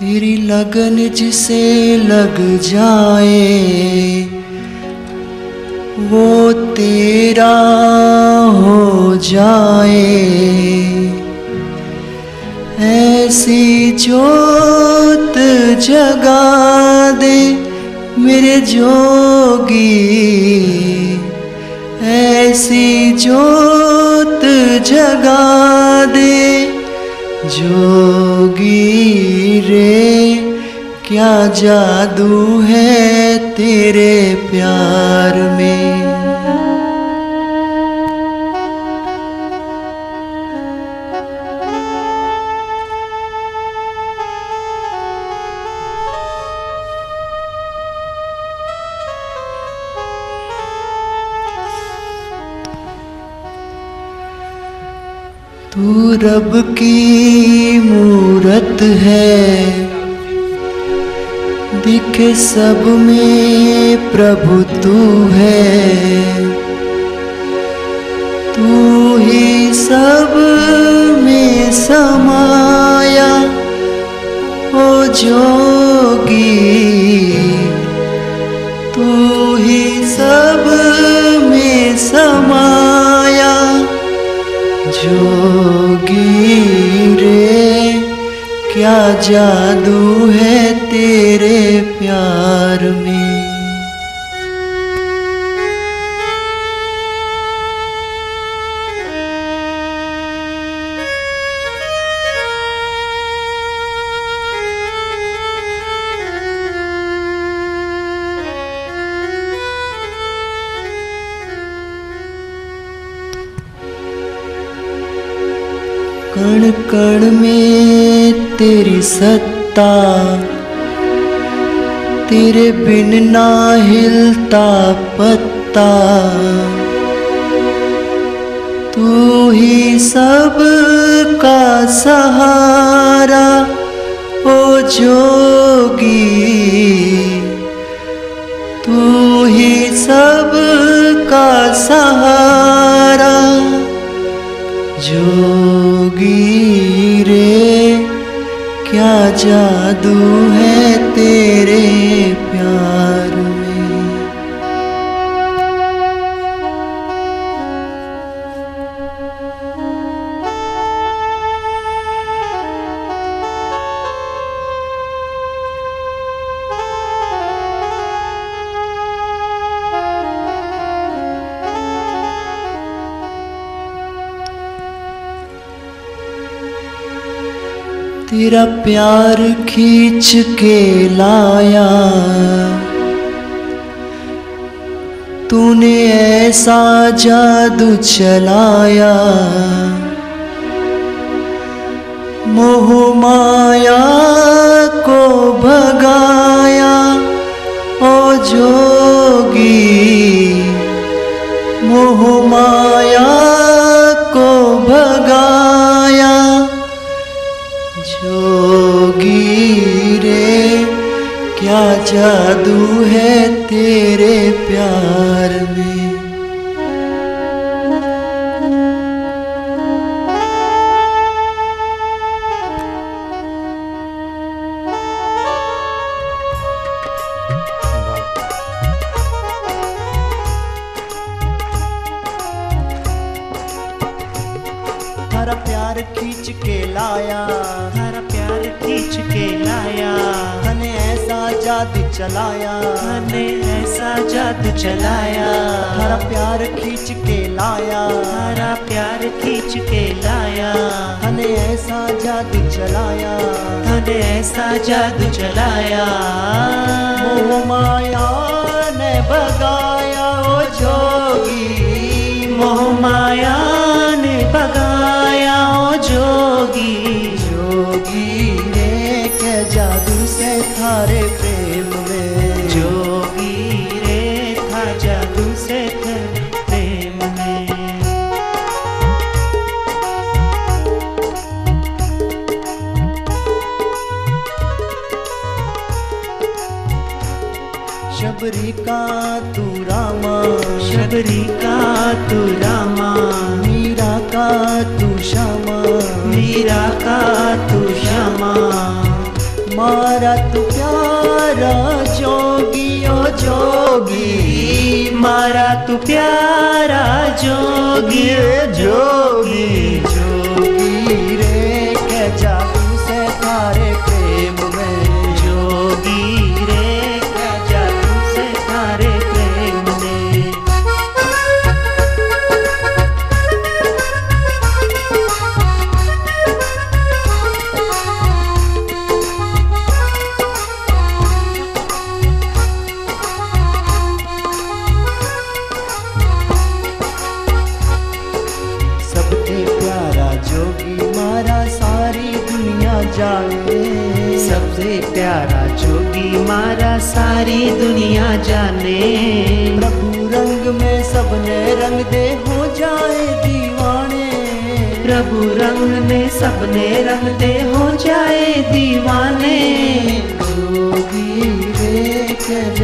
तेरी लगन जिसे लग जाए, वो तेरा हो जाए। ऐसी जोत जगा दे मेरे जोगी, ऐसी जोत जगा दे जोगी रे क्या जादू है तेरे प्यार में? तू रब की मूरत है। दिखे सब में प्रभु तू है। तू ही सब में समाया ओ जोगी। तू ही सब में समाया जोगी रे। क्या जादू है? सत्ता। तेरे बिन ना हिलता पत्ता। तू ही सब का सहारा, ओ जोगी। तू ही सब का सहारा, जोगी रे। क्या जादू है तेरा प्यार खींच के लाया। तूने ऐसा जादू चलाया। मोह माया को भगाया। ओ जोगी, मोह माया को भगाया। जोगी रे क्या जादू है तेरे प्यार में? थारा प्यार खींच के लाया। के लाया तने ऐसा जादू चलाया। मैंने ऐसा जादू चलाया। थारा प्यार खींच के लाया। थारा प्यार खींच के लाया। तने ऐसा जादू चलाया। तने ऐसा जादू चलाया। मोह माया ने भगाया ओ जोगी मोह माया से जोगी मारा तू प्यारा जोगी। जोगी जोगी सारी दुनिया जाने। प्रभु रंग में सबने रंग दे हो जाए दीवाने। प्रभु रंग में सबने रंग दे हो जाए दीवाने। जोगी रे के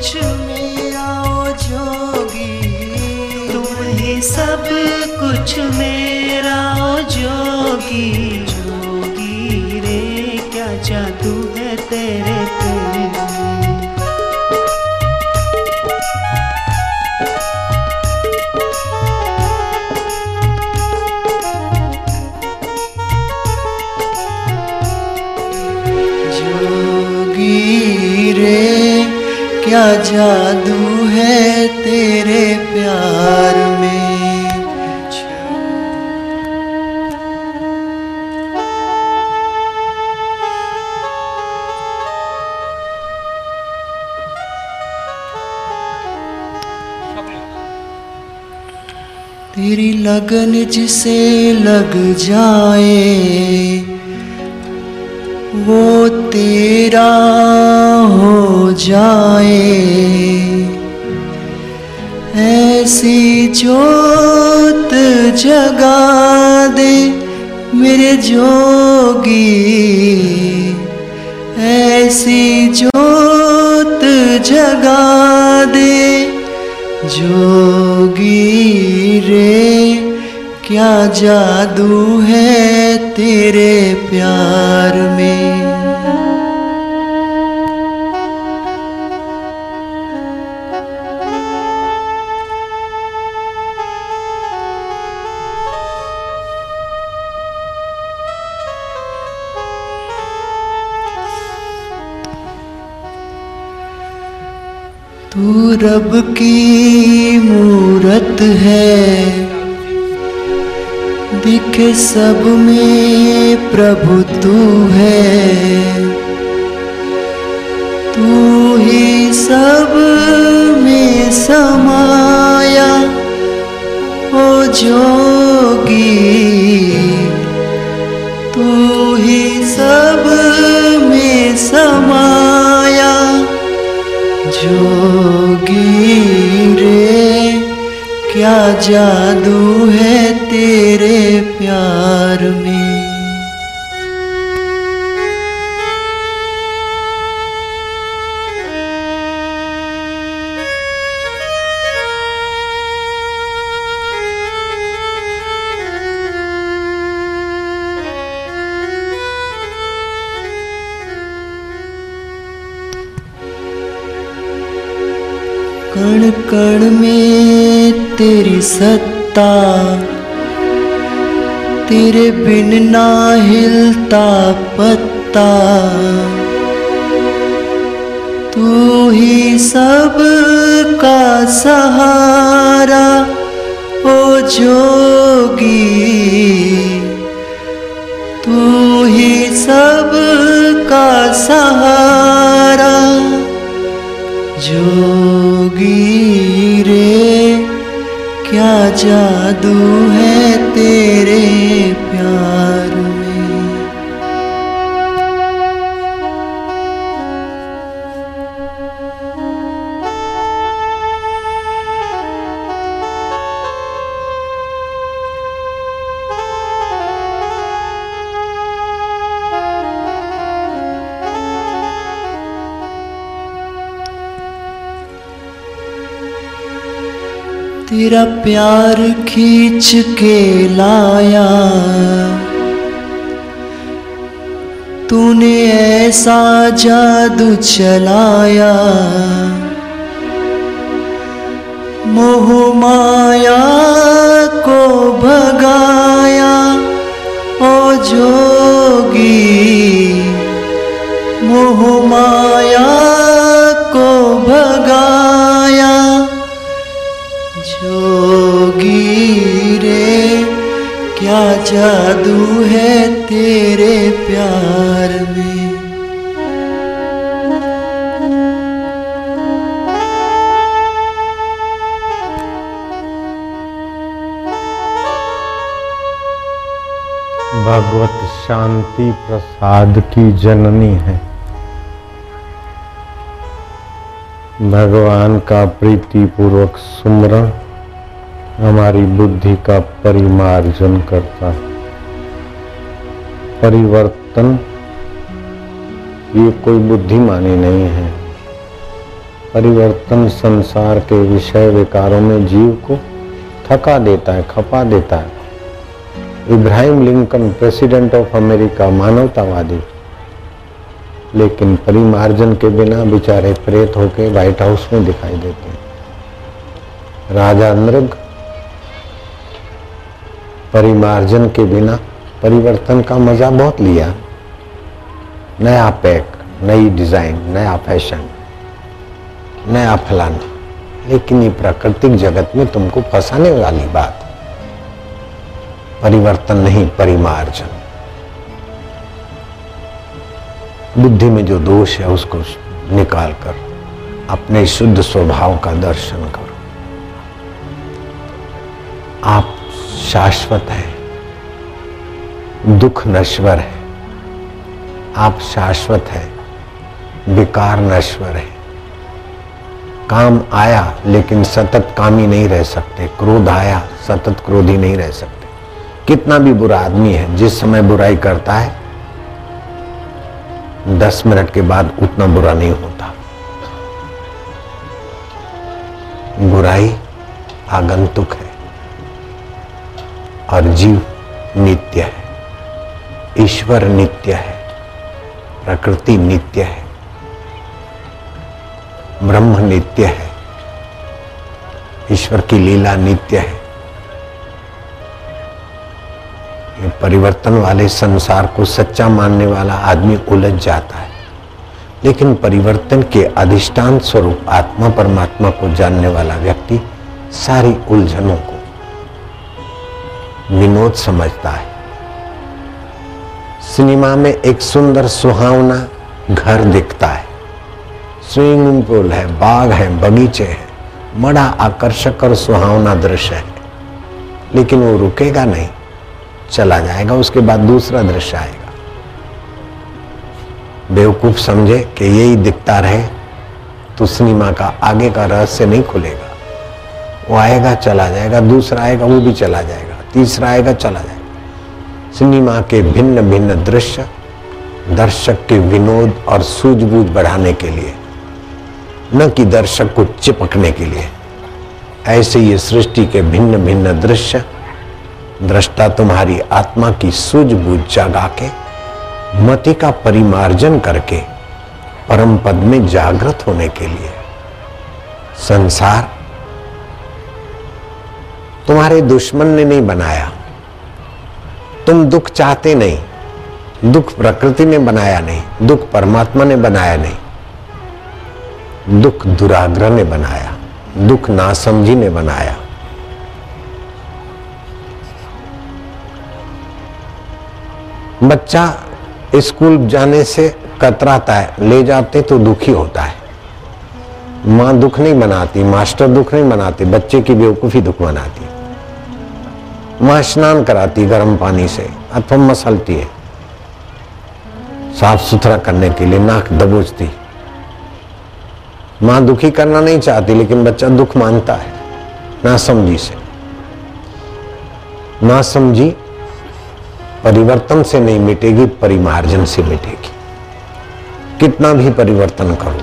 कुछ में आओ जोगी। तुम ही सब कुछ मेरा जादू है तेरे प्यार में। तेरी लगन जिसे लग जाए वो तेरा हो जाए। ऐसी जोत जगा दे मेरे जोगी। ऐसी जोत जगा दे जोगी रे, क्या जादू है तेरे प्यार में? तू रब की मूरत है। दिखे सब में प्रभु तू है। तू ही सब में समाया, ओ जोगी। तू ही सब में समाया जोगी रे क्या जादू है तेरे प्यार में? कण कण में तेरी सत्ता, तेरे बिन ना हिलता पत्ता। तू ही सब का सहारा, ओ जोगी। तू ही सब का सहारा। जोगी रे क्या जादू है तेरे तेरा प्यार खींच के लाया। तूने ऐसा जादू चलाया। मोह माया को भगाया। ओ जोगी, मोह माया को भगाया। जादू है तेरे प्यार में। भगवत शांति प्रसाद की जननी है। भगवान का प्रीति पूर्वक सुमरण हमारी बुद्धि का परिमार्जन करता है। परिवर्तन, ये कोई बुद्धिमानी नहीं है। परिवर्तन संसार के विषय विकारों में जीव को थका देता है, खपा देता है। Abraham Lincoln, president of America, मानवतावादी। लेकिन परिमार्जन के बिना बेचारे प्रेत होके व्हाइट हाउस में दिखाई देते हैं। राजा नृग परिमार्जन के बिना परिवर्तन का मज़ा बहुत लिया। नया पैक, नई डिज़ाइन, नया फ़ैशन, नया फलाना। लेकिन ये प्राकृतिक जगत में तुमको फंसाने वाली बात। परिवर्तन नहीं, परिमार्जन। बुद्धि में जो दोष है, उसको निकाल कर अपने शुद्ध स्वभाव का दर्शन करो। आप शाश्वत है, दुख नश्वर है। आप शाश्वत है, विकार नश्वर है। काम आया, लेकिन सतत कामी नहीं रह सकते। क्रोध आया, सतत क्रोधी नहीं रह सकते। कितना भी बुरा आदमी है, जिस समय बुराई करता है, दस मिनट के बाद उतना बुरा नहीं होता। बुराई आगंतुक है। और जीव नित्य है, ईश्वर नित्य है, प्रकृति नित्य है, ब्रह्म नित्य है, ईश्वर की लीला नित्य है। ये परिवर्तन वाले संसार को सच्चा मानने वाला आदमी उलझ जाता है। लेकिन परिवर्तन के अधिष्ठान स्वरूप आत्मा परमात्मा को जानने वाला व्यक्ति सारी उलझनों विनोद समझता है। सिनेमा में एक सुंदर सुहावना घर दिखता है। स्विमिंग पूल है, बाग है, बगीचे हैं। बड़ा आकर्षक और सुहावना दृश्य है। लेकिन वो रुकेगा नहीं, चला जाएगा, उसके बाद दूसरा दृश्य आएगा। बेवकूफ़ समझे कि यही दिखता रहे तो सिनेमा का आगे का रहस्य नहीं खुलेगा। वो आएगा, चला जाएगा, दूसरा आएगा, वो भी चला जाएगा। तीसरा आएगा, चला जाएगा सिनेमा के भिन्न भिन्न दृश्य, दर्शक के विनोद और सूझबूझ बढ़ाने के लिए, न कि दर्शक को चिपकने के लिए। ऐसे ये सृष्टि के भिन्न भिन्न दृश्य, दृष्टा तुम्हारी आत्मा की सूझबूझ जगा के मति का परिमार्जन करके, परम पद में जागृत होने के लिए। संसार तुम्हारे दुश्मन ने नहीं बनाया। तुम दुख चाहते नहीं, दुख प्रकृति ने बनाया नहीं, दुख परमात्मा ने बनाया नहीं, दुख दुराग्रह ने बनाया, दुख नासमझी ने बनाया। बच्चा स्कूल जाने से कतराता है, ले जाते तो दुखी होता है। माँ दुख नहीं बनाती, मास्टर दुख नहीं बनाती, बच्चे की बेवकूफ़ी दुख बनाती। माँ स्नान कराती गर्म पानी से। अथवा मसलती है। साफ़ सुथरा करने के लिए नाक दबोचती। माँ दुखी करना नहीं चाहती, लेकिन बच्चा दुख मानता है। ना समझी से। ना समझी, परिवर्तन से नहीं मिटेगी, परिमार्जन से मिटेगी। कितना भी परिवर्तन करो।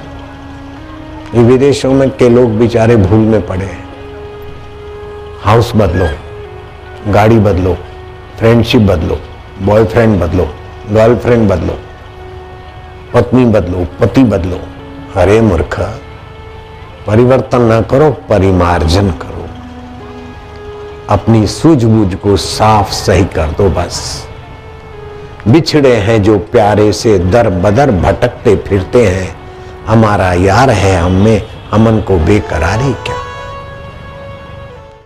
ये विदेशों में के लोग बेचारे भूल में पड़े हैं। हाउस बदलो। गाड़ी बदलो फ्रेंडशिप बदलो बॉयफ्रेंड बदलो गर्लफ्रेंड बदलो, पत्नी बदलो, पति बदलो। अरे मूर्ख, परिवर्तन ना करो, परिमार्जन करो। अपनी सूझबूझ को साफ़ सही कर दो बस। बिछड़े हैं जो प्यारे से दर बदर भटकते फिरते हैं। हमारा यार है हम में अमन को बेकरारी क्या?